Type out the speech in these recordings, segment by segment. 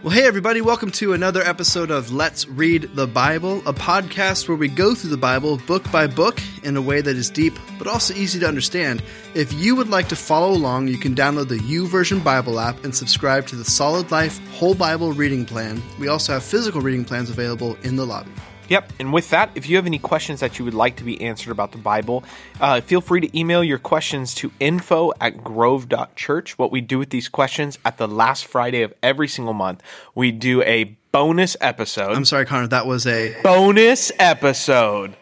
Well, hey, everybody, welcome to another episode of Let's Read the Bible, a podcast where we go through the Bible book by book in a way that is deep but also easy to understand. If you would like to follow along, you can download the YouVersion Bible app and subscribe to the Solid Life Whole Bible Reading Plan. We also have physical reading plans available in the lobby. Yep. And with that, if you have any questions that you would like to be answered about the Bible, uh, feel free to email your questions to info at grove.church. What we do with these questions at the last Friday of every single month, we do a bonus episode. I'm sorry, Connor, that was a bonus episode.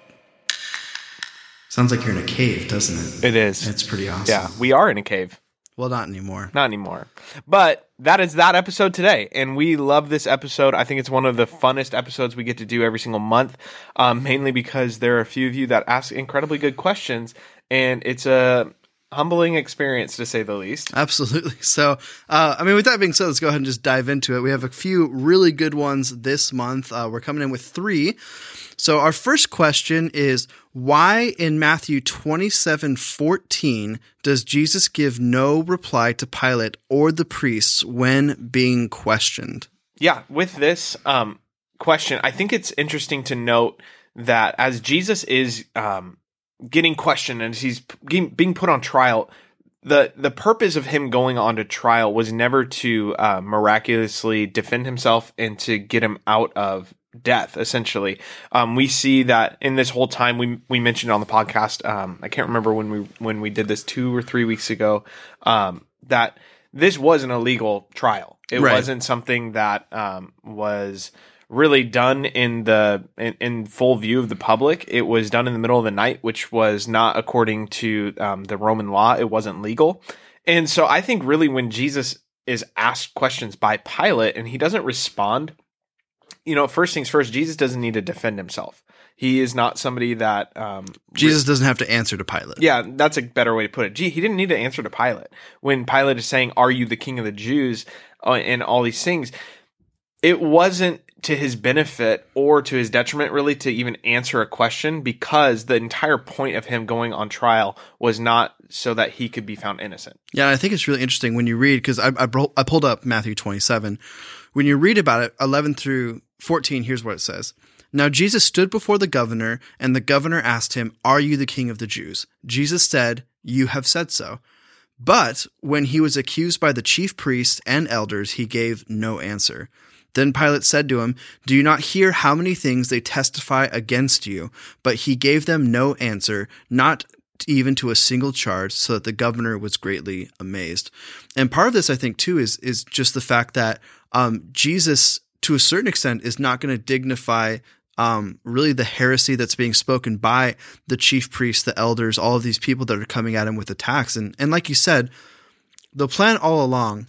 Sounds like you're in a cave, doesn't it? It is. It's pretty awesome. Yeah, we are in a cave. Well, not anymore. Not anymore. But that is that episode today. And we love this episode. I think it's one of the funnest episodes we get to do every single month, um, mainly because there are a few of you that ask incredibly good questions. And it's a humbling experience to say the least. Absolutely. So, uh, I mean, with that being said, let's go ahead and just dive into it. We have a few really good ones this month. Uh, we're coming in with three. So our first question is why in Matthew 27 14 does Jesus give no reply to Pilate or the priests when being questioned? Yeah, with this um, question, I think it's interesting to note that as Jesus is um, getting questioned and he's being put on trial, the the purpose of him going on to trial was never to uh, miraculously defend himself and to get him out of death essentially. Um, we see that in this whole time we we mentioned on the podcast um, i can't remember when we when we did this two or three weeks ago um, that this was an illegal trial. It right. wasn't something that um, was really done in the in, in, full view of the public it was done in the middle of the night which was not according to um, the roman law it wasn't legal and so i think really when jesus is asked questions by pilate and he doesn't respond you know, first things first, Jesus doesn't need to defend himself. He is not somebody that um, Jesus re- doesn't have to answer to Pilate. Yeah, that's a better way to put it. Gee, he didn't need to answer to Pilate when Pilate is saying, "Are you the king of the Jews?" Uh, and all these things. It wasn't to his benefit or to his detriment, really, to even answer a question because the entire point of him going on trial was not so that he could be found innocent. Yeah, I think it's really interesting when you read because I, I, I pulled up Matthew twenty seven. When you read about it, eleven through 14, here's what it says. Now Jesus stood before the governor, and the governor asked him, Are you the king of the Jews? Jesus said, You have said so. But when he was accused by the chief priests and elders, he gave no answer. Then Pilate said to him, Do you not hear how many things they testify against you? But he gave them no answer, not even to a single charge, so that the governor was greatly amazed. And part of this, I think, too, is is just the fact that um, Jesus to a certain extent is not going to dignify um, really the heresy that's being spoken by the chief priests, the elders, all of these people that are coming at him with attacks. And and like you said, the plan all along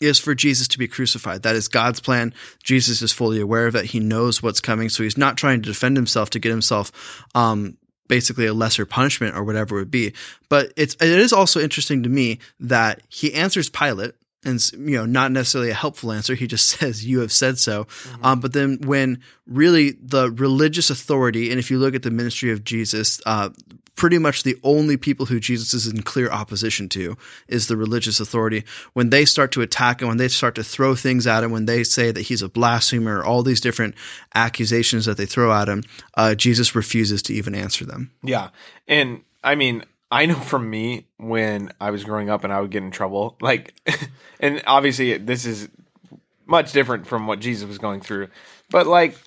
is for Jesus to be crucified. That is God's plan. Jesus is fully aware of it. He knows what's coming, so he's not trying to defend himself to get himself um, basically a lesser punishment or whatever it would be. But it's it is also interesting to me that he answers Pilate and you know not necessarily a helpful answer he just says you have said so mm-hmm. um, but then when really the religious authority and if you look at the ministry of jesus uh, pretty much the only people who jesus is in clear opposition to is the religious authority. When they start to attack him when they start to throw things at him when they say that he's a blasphemer all these different accusations that they throw at him uh, jesus refuses to even answer them. Yeah. And i mean I know from me when I was growing up and I would get in trouble, like, and obviously this is much different from what Jesus was going through, but like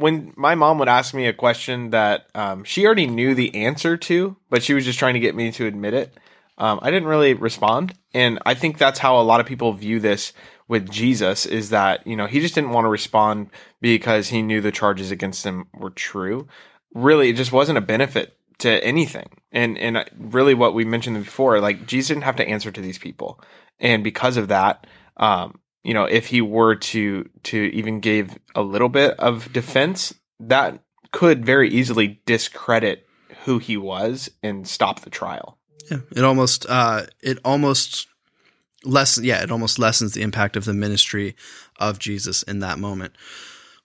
when my mom would ask me a question that um, she already knew the answer to, but she was just trying to get me to admit it, um, I didn't really respond. And I think that's how a lot of people view this with Jesus is that, you know, he just didn't want to respond because he knew the charges against him were true. Really, it just wasn't a benefit to anything. And and really what we mentioned before, like Jesus didn't have to answer to these people. And because of that, um, you know, if he were to to even give a little bit of defense, that could very easily discredit who he was and stop the trial. Yeah, it almost uh, it almost less yeah, it almost lessens the impact of the ministry of Jesus in that moment.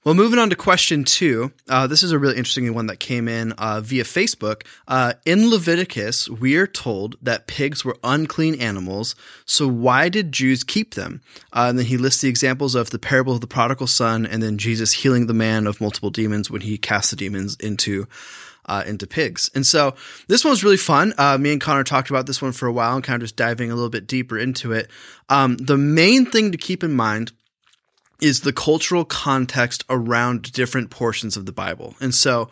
Well, moving on to question two. Uh, this is a really interesting one that came in uh, via Facebook. Uh, in Leviticus, we are told that pigs were unclean animals. So why did Jews keep them? Uh, and then he lists the examples of the parable of the prodigal son, and then Jesus healing the man of multiple demons when he cast the demons into. Uh, into pigs. And so this one was really fun. Uh, me and Connor talked about this one for a while and kind of just diving a little bit deeper into it. Um, the main thing to keep in mind is the cultural context around different portions of the Bible. And so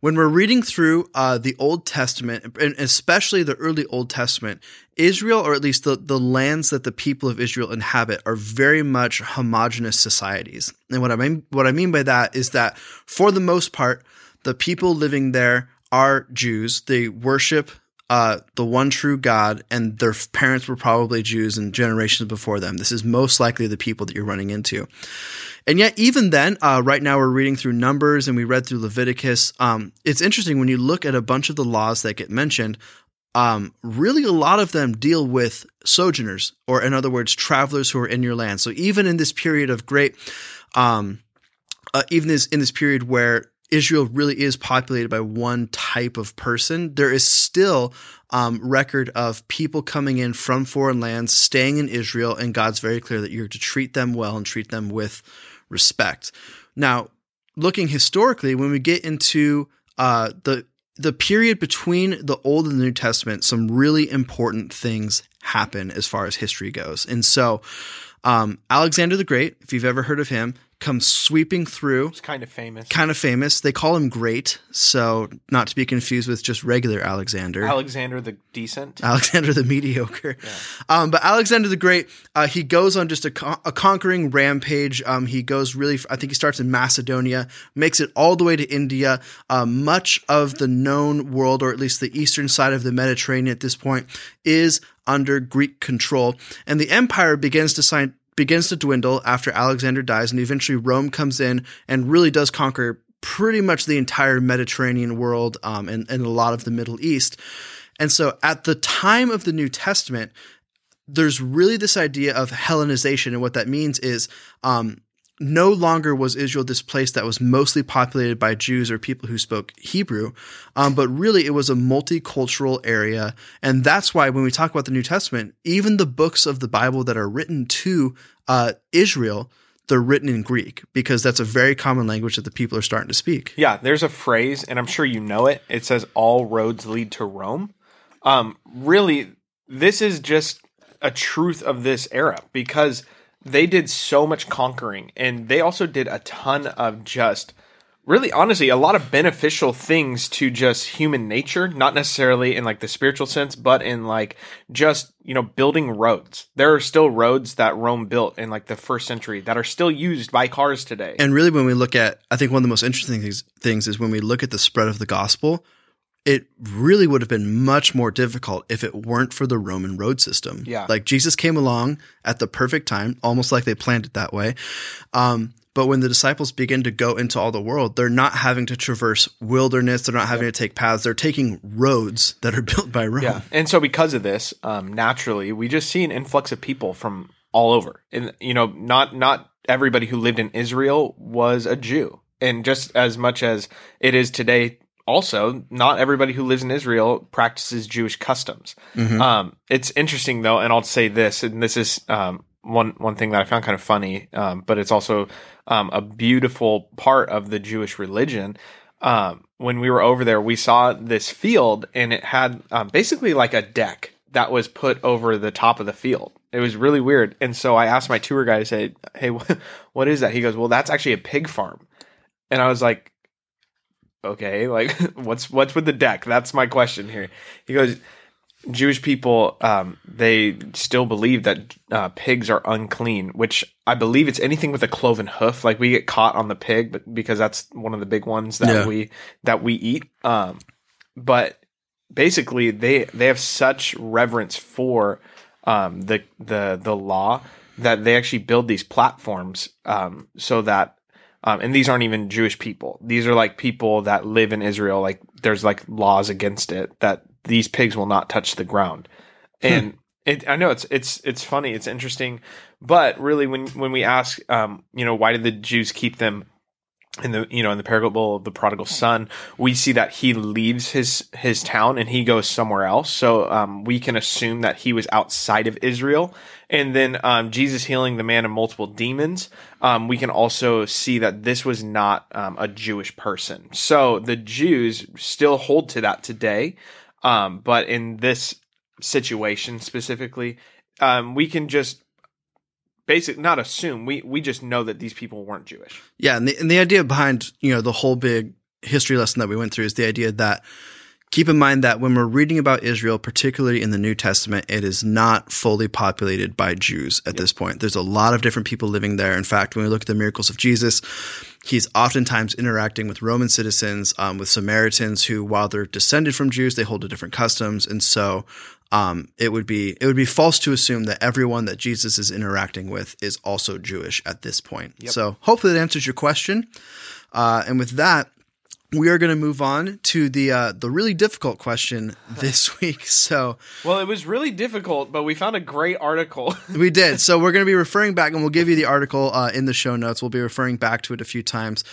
when we're reading through uh, the Old Testament, and especially the early Old Testament, Israel, or at least the, the lands that the people of Israel inhabit, are very much homogenous societies. And what I mean what I mean by that is that for the most part, the people living there are Jews. They worship uh, the one true God, and their parents were probably Jews and generations before them. This is most likely the people that you're running into. And yet, even then, uh, right now we're reading through Numbers and we read through Leviticus. Um, it's interesting when you look at a bunch of the laws that get mentioned. Um, really, a lot of them deal with sojourners, or in other words, travelers who are in your land. So even in this period of great, um, uh, even this in this period where Israel really is populated by one type of person, there is still um, record of people coming in from foreign lands, staying in Israel, and God's very clear that you're to treat them well and treat them with respect. Now, looking historically, when we get into uh, the the period between the Old and the New Testament, some really important things happen as far as history goes, and so. Um, Alexander the Great, if you've ever heard of him, comes sweeping through. It's kind of famous. Kind of famous. They call him Great, so not to be confused with just regular Alexander. Alexander the Decent. Alexander the Mediocre. Yeah. Um, but Alexander the Great, uh, he goes on just a, con- a conquering rampage. Um, he goes really, I think he starts in Macedonia, makes it all the way to India. Uh, much of the known world, or at least the eastern side of the Mediterranean at this point, is under Greek control. And the empire begins to sign begins to dwindle after Alexander dies, and eventually Rome comes in and really does conquer pretty much the entire Mediterranean world um, and, and a lot of the Middle East. And so at the time of the New Testament, there's really this idea of Hellenization. And what that means is um, no longer was Israel this place that was mostly populated by Jews or people who spoke Hebrew, um, but really it was a multicultural area. And that's why when we talk about the New Testament, even the books of the Bible that are written to uh, Israel, they're written in Greek because that's a very common language that the people are starting to speak. Yeah, there's a phrase, and I'm sure you know it. It says, All roads lead to Rome. Um, really, this is just a truth of this era because they did so much conquering and they also did a ton of just really honestly a lot of beneficial things to just human nature not necessarily in like the spiritual sense but in like just you know building roads. There are still roads that rome built in like the first century that are still used by cars today. And really when we look at i think one of the most interesting things, things is when we look at the spread of the gospel it really would have been much more difficult if it weren't for the Roman road system. Yeah. Like Jesus came along at the perfect time, almost like they planned it that way. Um, but when the disciples begin to go into all the world, they're not having to traverse wilderness. They're not having to take paths. They're taking roads that are built by Rome. Yeah. And so because of this, um, naturally, we just see an influx of people from all over. And, you know, not, not everybody who lived in Israel was a Jew. And just as much as it is today also, not everybody who lives in Israel practices Jewish customs. Mm-hmm. Um, it's interesting though, and I'll say this, and this is um, one one thing that I found kind of funny, um, but it's also um, a beautiful part of the Jewish religion. Um, when we were over there, we saw this field, and it had um, basically like a deck that was put over the top of the field. It was really weird, and so I asked my tour guide, I said, "Hey, what is that?" He goes, "Well, that's actually a pig farm," and I was like okay, like what's what's with the deck? That's my question here. He goes, Jewish people, um, they still believe that uh, pigs are unclean, which I believe it's anything with a cloven hoof. Like we get caught on the pig, but because that's one of the big ones that yeah. we that we eat. Um, but basically, they they have such reverence for um, the the the law that they actually build these platforms um, so that um, and these aren't even Jewish people. These are like people that live in Israel. Like there's like laws against it that these pigs will not touch the ground. Hmm. And it, I know it's it's it's funny, it's interesting, but really when when we ask, um, you know, why did the Jews keep them? in the you know in the parable of the prodigal son we see that he leaves his his town and he goes somewhere else so um, we can assume that he was outside of israel and then um, jesus healing the man of multiple demons um, we can also see that this was not um, a jewish person so the jews still hold to that today um, but in this situation specifically um, we can just basic not assume we we just know that these people weren't Jewish. Yeah, and the, and the idea behind you know the whole big history lesson that we went through is the idea that keep in mind that when we're reading about Israel, particularly in the New Testament, it is not fully populated by Jews at yep. this point. There's a lot of different people living there. In fact, when we look at the miracles of Jesus, he's oftentimes interacting with Roman citizens, um, with Samaritans who, while they're descended from Jews, they hold to different customs. And so um, it would be it would be false to assume that everyone that Jesus is interacting with is also Jewish at this point. Yep. So hopefully that answers your question. Uh, and with that, we are going to move on to the uh, the really difficult question this week. So, well, it was really difficult, but we found a great article. we did. So we're going to be referring back, and we'll give you the article uh, in the show notes. We'll be referring back to it a few times.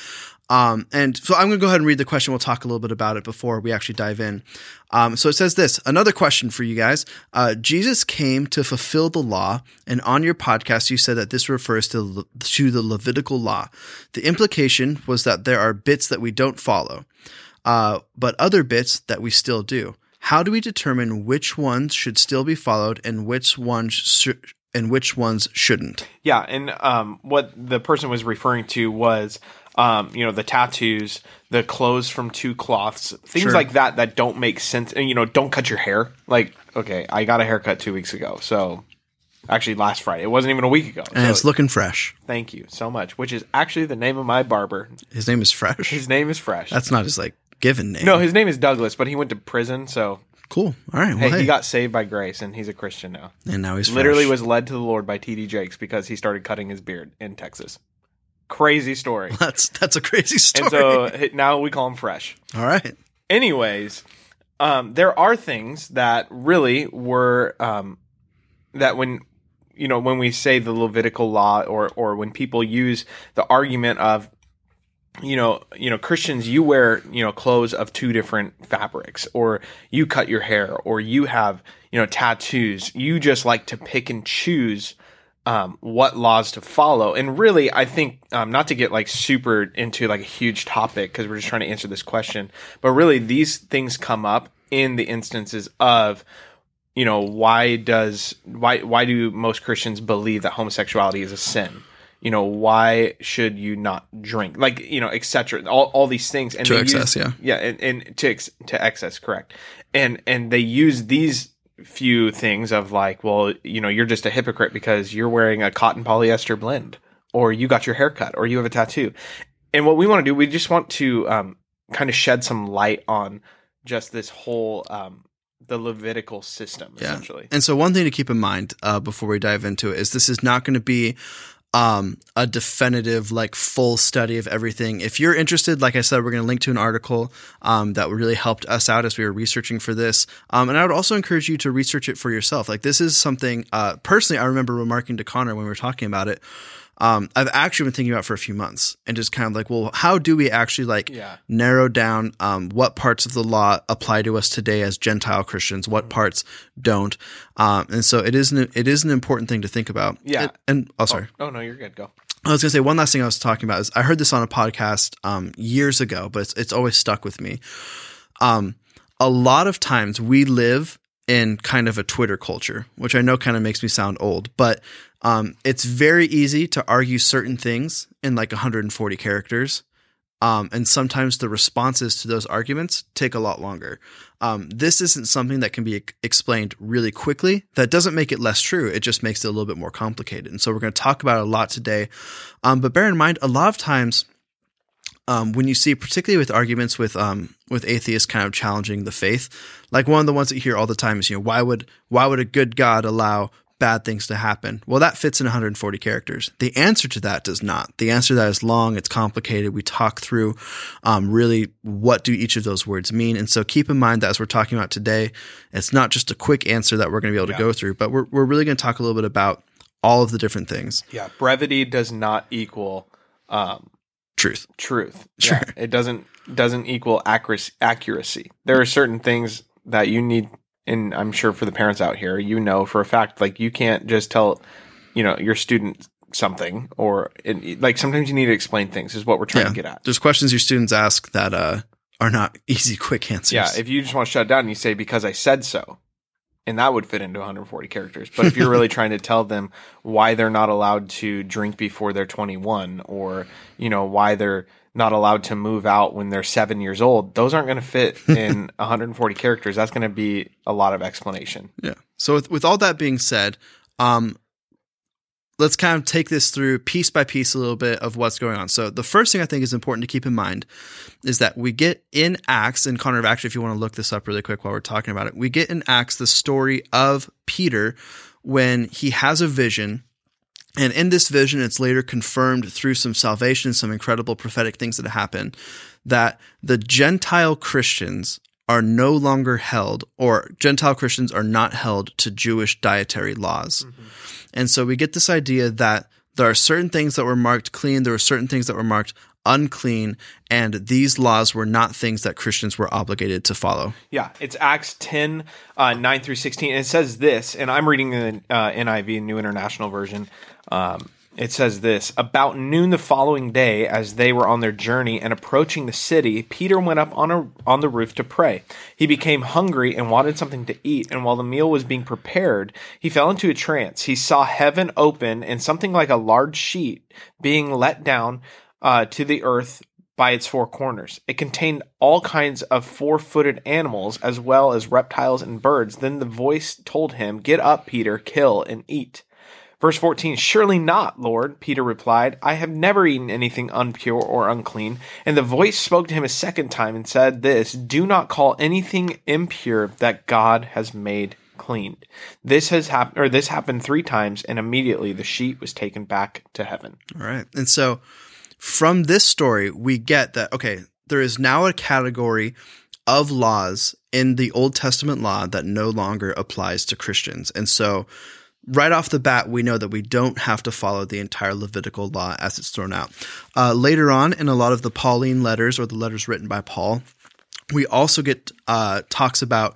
Um, and so I'm going to go ahead and read the question. We'll talk a little bit about it before we actually dive in. Um, so it says this another question for you guys. Uh, Jesus came to fulfill the law, and on your podcast, you said that this refers to, to the Levitical law. The implication was that there are bits that we don't follow, uh, but other bits that we still do. How do we determine which ones should still be followed and which ones sh- and which ones shouldn't? Yeah, and um, what the person was referring to was um, you know, the tattoos, the clothes from two cloths, things sure. like that that don't make sense. And you know, don't cut your hair. Like, okay, I got a haircut two weeks ago, so actually last Friday. It wasn't even a week ago. And so it's looking fresh. Thank you so much. Which is actually the name of my barber. His name is Fresh. His name is Fresh. That's not his like given name. No, his name is Douglas, but he went to prison, so Cool. All right. Well, hey, he got saved by grace, and he's a Christian now. And now he's literally fresh. was led to the Lord by T.D. Jakes because he started cutting his beard in Texas. Crazy story. That's that's a crazy story. And so now we call him Fresh. All right. Anyways, um, there are things that really were um, that when you know when we say the Levitical law or or when people use the argument of you know you know Christians you wear you know clothes of two different fabrics or you cut your hair or you have you know tattoos you just like to pick and choose um, what laws to follow. And really, I think um, not to get like super into like a huge topic because we're just trying to answer this question, but really these things come up in the instances of you know why does why why do most Christians believe that homosexuality is a sin? You know why should you not drink? Like you know, etc. All, all these things and to excess, use, yeah, yeah, and, and to ex, to excess, correct. And and they use these few things of like, well, you know, you're just a hypocrite because you're wearing a cotton polyester blend, or you got your hair cut, or you have a tattoo. And what we want to do, we just want to um, kind of shed some light on just this whole um, the Levitical system, yeah. essentially. And so, one thing to keep in mind uh, before we dive into it is this is not going to be um, a definitive, like full study of everything. If you're interested, like I said, we're going to link to an article um, that really helped us out as we were researching for this. Um, and I would also encourage you to research it for yourself. Like this is something, uh, personally, I remember remarking to Connor when we were talking about it um, I've actually been thinking about for a few months and just kind of like, well, how do we actually like yeah. narrow down um, what parts of the law apply to us today as Gentile Christians, what mm-hmm. parts don't, um, and so it is an it is an important thing to think about. Yeah, and, and oh, sorry. Oh, oh, no, you're good. Go. I was gonna say one last thing I was talking about is I heard this on a podcast um, years ago, but it's it's always stuck with me. Um, a lot of times we live in kind of a Twitter culture, which I know kind of makes me sound old, but um, it's very easy to argue certain things in like 140 characters. Um, and sometimes the responses to those arguments take a lot longer. Um, this isn't something that can be explained really quickly. That doesn't make it less true. It just makes it a little bit more complicated. And so we're going to talk about it a lot today. Um, but bear in mind, a lot of times um, when you see, particularly with arguments with um, with atheists kind of challenging the faith, like one of the ones that you hear all the time is, you know, why would why would a good God allow bad things to happen? Well, that fits in 140 characters. The answer to that does not. The answer to that is long. It's complicated. We talk through um, really what do each of those words mean. And so keep in mind that as we're talking about today, it's not just a quick answer that we're going to be able to yeah. go through, but we're, we're really going to talk a little bit about all of the different things. Yeah. Brevity does not equal um, truth. truth. Sure. Yeah, it doesn't doesn't equal accuracy. Accuracy. There are certain things that you need, and I'm sure for the parents out here, you know for a fact, like you can't just tell, you know, your student something, or it, like sometimes you need to explain things. Is what we're trying Yeah. to get at. There's questions your students ask that uh, are not easy, quick answers. Yeah, if you just want to shut down, you say because I said so. And that would fit into 140 characters. But if you're really trying to tell them why they're not allowed to drink before they're 21 or, you know, why they're not allowed to move out when they're 7 years old, those aren't going to fit in 140 characters. That's going to be a lot of explanation. Yeah. So with, with all that being said, um, let's kind of take this through piece by piece a little bit of what's going on. So the first thing I think is important to keep in mind is that we get in Acts, and Connor, of actually, if you want to look this up really quick while we're talking about it, we get in Acts the story of Peter when he has a vision. And in this vision, it's later confirmed through some salvation, some incredible prophetic things that happen, that the Gentile Christians are no longer held, or Gentile Christians are not held to Jewish dietary laws. Mm-hmm. And so we get this idea that there are certain things that were marked clean, there were certain things that were marked unclean, and these laws were not things that Christians were obligated to follow. Yeah, it's Acts 10, uh, 9 through 16. And it says this, and I'm reading the uh, NIV, New International Version. Um, it says this About noon the following day, as they were on their journey and approaching the city, Peter went up on, a, on the roof to pray. He became hungry and wanted something to eat, and while the meal was being prepared, he fell into a trance. He saw heaven open and something like a large sheet being let down uh, to the earth by its four corners. It contained all kinds of four footed animals as well as reptiles and birds. Then the voice told him, Get up, Peter, kill and eat. Verse 14, Surely not, Lord, Peter replied. I have never eaten anything unpure or unclean. And the voice spoke to him a second time and said this Do not call anything impure that God has made clean. This has happened, or this happened three times, and immediately the sheet was taken back to heaven. All right. And so from this story, we get that, okay, there is now a category of laws in the Old Testament law that no longer applies to Christians. And so right off the bat, we know that we don't have to follow the entire Levitical law as it's thrown out. Uh, later on, in a lot of the Pauline letters or the letters written by Paul, we also get uh, talks about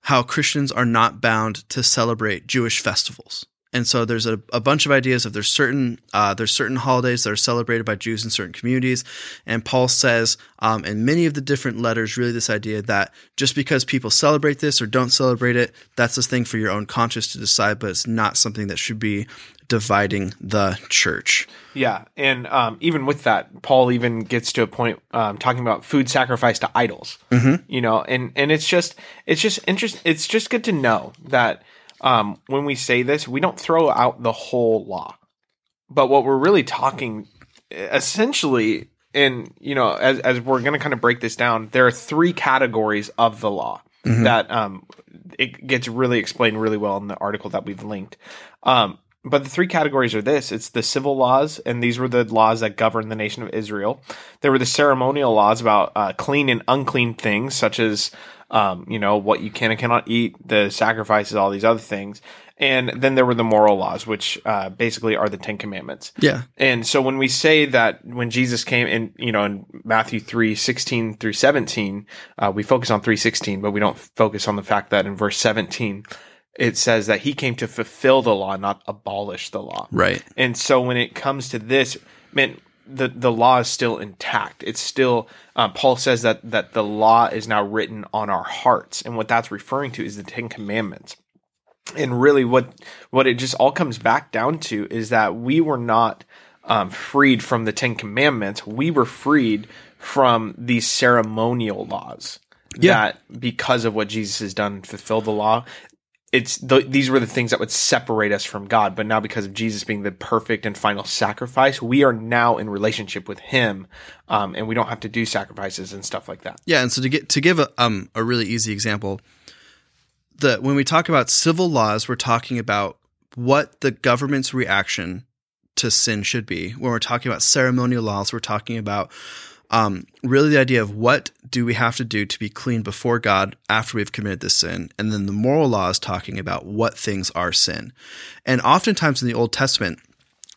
how Christians are not bound to celebrate Jewish festivals. And so there's a, a bunch of ideas of there's certain uh, there's certain holidays that are celebrated by Jews in certain communities, and Paul says um, in many of the different letters really this idea that just because people celebrate this or don't celebrate it, that's a thing for your own conscience to decide, but it's not something that should be dividing the church. Yeah, and um, even with that, Paul even gets to a point um, talking about food sacrifice to idols. Mm-hmm. You know, and and it's just it's just interest. It's just good to know that um, when we say this, we don't throw out the whole law, but what we're really talking essentially, and you know, as as we're going to kind of break this down, there are three categories of the law that um, it gets really explained really well in the article that we've linked. Um, but the three categories are this it's the civil laws, and these were the laws that governed the nation of Israel. There were the ceremonial laws about uh, clean and unclean things, such as, um, you know, what you can and cannot eat, the sacrifices, all these other things. And then there were the moral laws, which uh, basically are the Ten Commandments. Yeah. And so when we say that when Jesus came in, you know, in Matthew 3, 16 through 17, uh, we focus on 316, but we don't focus on the fact that in verse 17, it says that he came to fulfill the law, not abolish the law. Right. And so when it comes to this, man, the, the law is still intact. It's still, uh, Paul says that, that the law is now written on our hearts. And what that's referring to is the Ten Commandments. And really what, what it just all comes back down to is that we were not, um, freed from the Ten Commandments. We were freed from these ceremonial laws. Yeah. That because of what Jesus has done, fulfill the law, it's th- these were the things that would separate us from God. But now, because of Jesus being the perfect and final sacrifice, we are now in relationship with Him, um, and we don't have to do sacrifices and stuff like that. Yeah, and so to get to give a um a really easy example, the when we talk about civil laws, we're talking about what the government's reaction to sin should be. When we're talking about ceremonial laws, we're talking about um, really the idea of what do we have to do to be clean before God after we've committed this sin, and then the moral law is talking about what things are sin. And oftentimes in the Old Testament,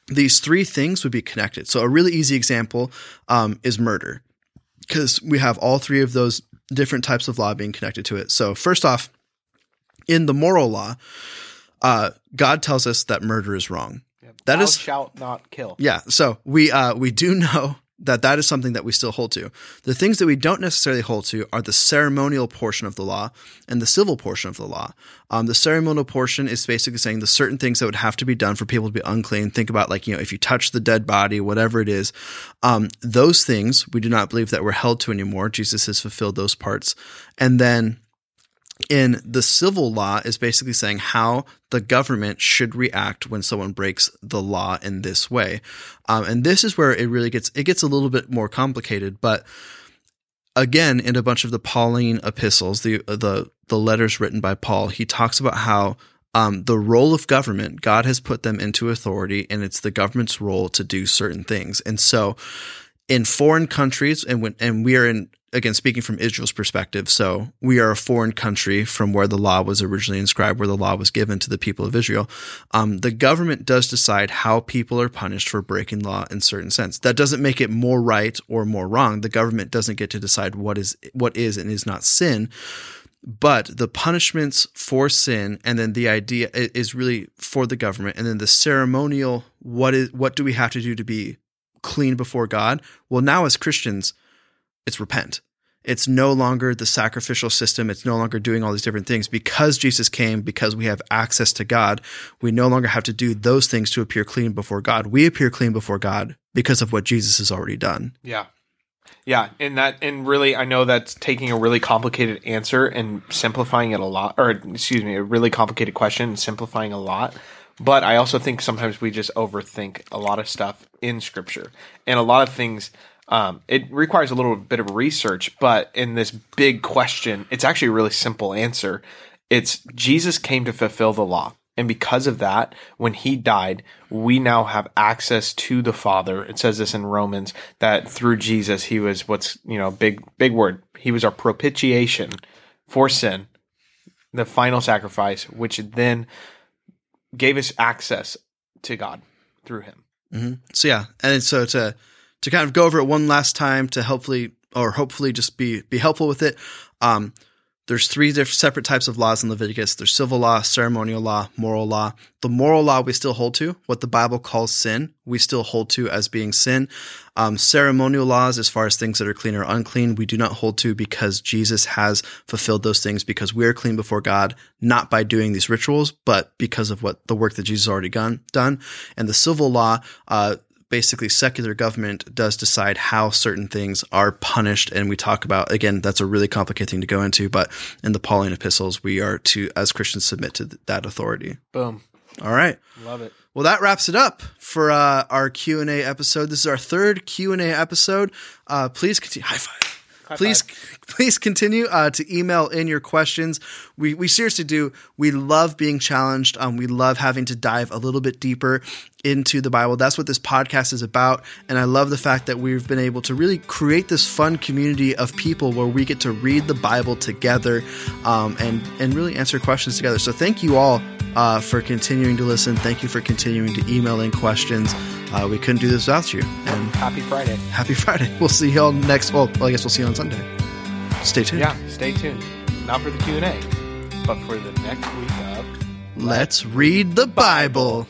these three things would be connected. So a really easy example um, is murder, because we have all three of those different types of law being connected to it. So first off, in the moral law, uh, God tells us that murder is wrong. That Thou is- shalt not kill. Yeah, so we uh, we do know that that is something that we still hold to. The things that we don't necessarily hold to are the ceremonial portion of the law and the civil portion of the law. Um, the ceremonial portion is basically saying the certain things that would have to be done for people to be unclean. Think about like you know if you touch the dead body, whatever it is, um, those things we do not believe that we're held to anymore. Jesus has fulfilled those parts, and then in the civil law is basically saying how the government should react when someone breaks the law in this way. Um, and this is where it really gets it gets a little bit more complicated but again in a bunch of the pauline epistles the the the letters written by paul he talks about how um, the role of government god has put them into authority and it's the government's role to do certain things. And so in foreign countries and when and we are in again speaking from Israel's perspective so we are a foreign country from where the law was originally inscribed where the law was given to the people of Israel. Um, the government does decide how people are punished for breaking law in certain sense. That doesn't make it more right or more wrong. The government doesn't get to decide what is what is and is not sin. But the punishments for sin and then the idea is really for the government. And then the ceremonial what is what do we have to do to be clean before God. Well, now as Christians, it's repent. It's no longer the sacrificial system. It's no longer doing all these different things. Because Jesus came, because we have access to God, we no longer have to do those things to appear clean before God. We appear clean before God because of what Jesus has already done. Yeah. Yeah, and that and really I know that's taking a really complicated answer and simplifying it a lot or excuse me, a really complicated question and simplifying a lot. But I also think sometimes we just overthink a lot of stuff in scripture. And a lot of things um, it requires a little bit of research, but in this big question, it's actually a really simple answer. It's Jesus came to fulfill the law. And because of that, when he died, we now have access to the Father. It says this in Romans that through Jesus, he was what's, you know, big, big word. He was our propitiation for sin, the final sacrifice, which then gave us access to God through him. hmm So yeah, and so to to kind of go over it one last time to hopefully or hopefully just be be helpful with it. Um, there's three different separate types of laws in Leviticus. There's civil law, ceremonial law, moral law. The moral law we still hold to. What the Bible calls sin, we still hold to as being sin. Um, ceremonial laws, as far as things that are clean or unclean, we do not hold to because Jesus has fulfilled those things because we are clean before God, not by doing these rituals, but because of what the work that Jesus already done. Done. And the civil law, uh, basically secular government does decide how certain things are punished. And we talk about again that's a really complicated thing to go into but in the pauline epistles we are to as christians submit to that authority. Boom. all right. Love it. well that wraps it up for uh, our q&a episode. This is our third q&a episode. Uh, please continue. High five please please continue uh, to email in your questions. We, we seriously do. We love being challenged. Um, we love having to dive a little bit deeper into the bible. That's what this podcast is about. And i love the fact that we've been able to really create this fun community of people where we get to read the bible together um, and and really answer questions together. So thank you all uh, for continuing to listen. Thank you for continuing to email in questions uh, we couldn't do this without you. And Happy Friday. happy friday. We'll see you all next well i guess we'll see you on sunday. Stay tuned. Yeah, stay tuned. Not for the Q&A, but for the next week of let's read the bible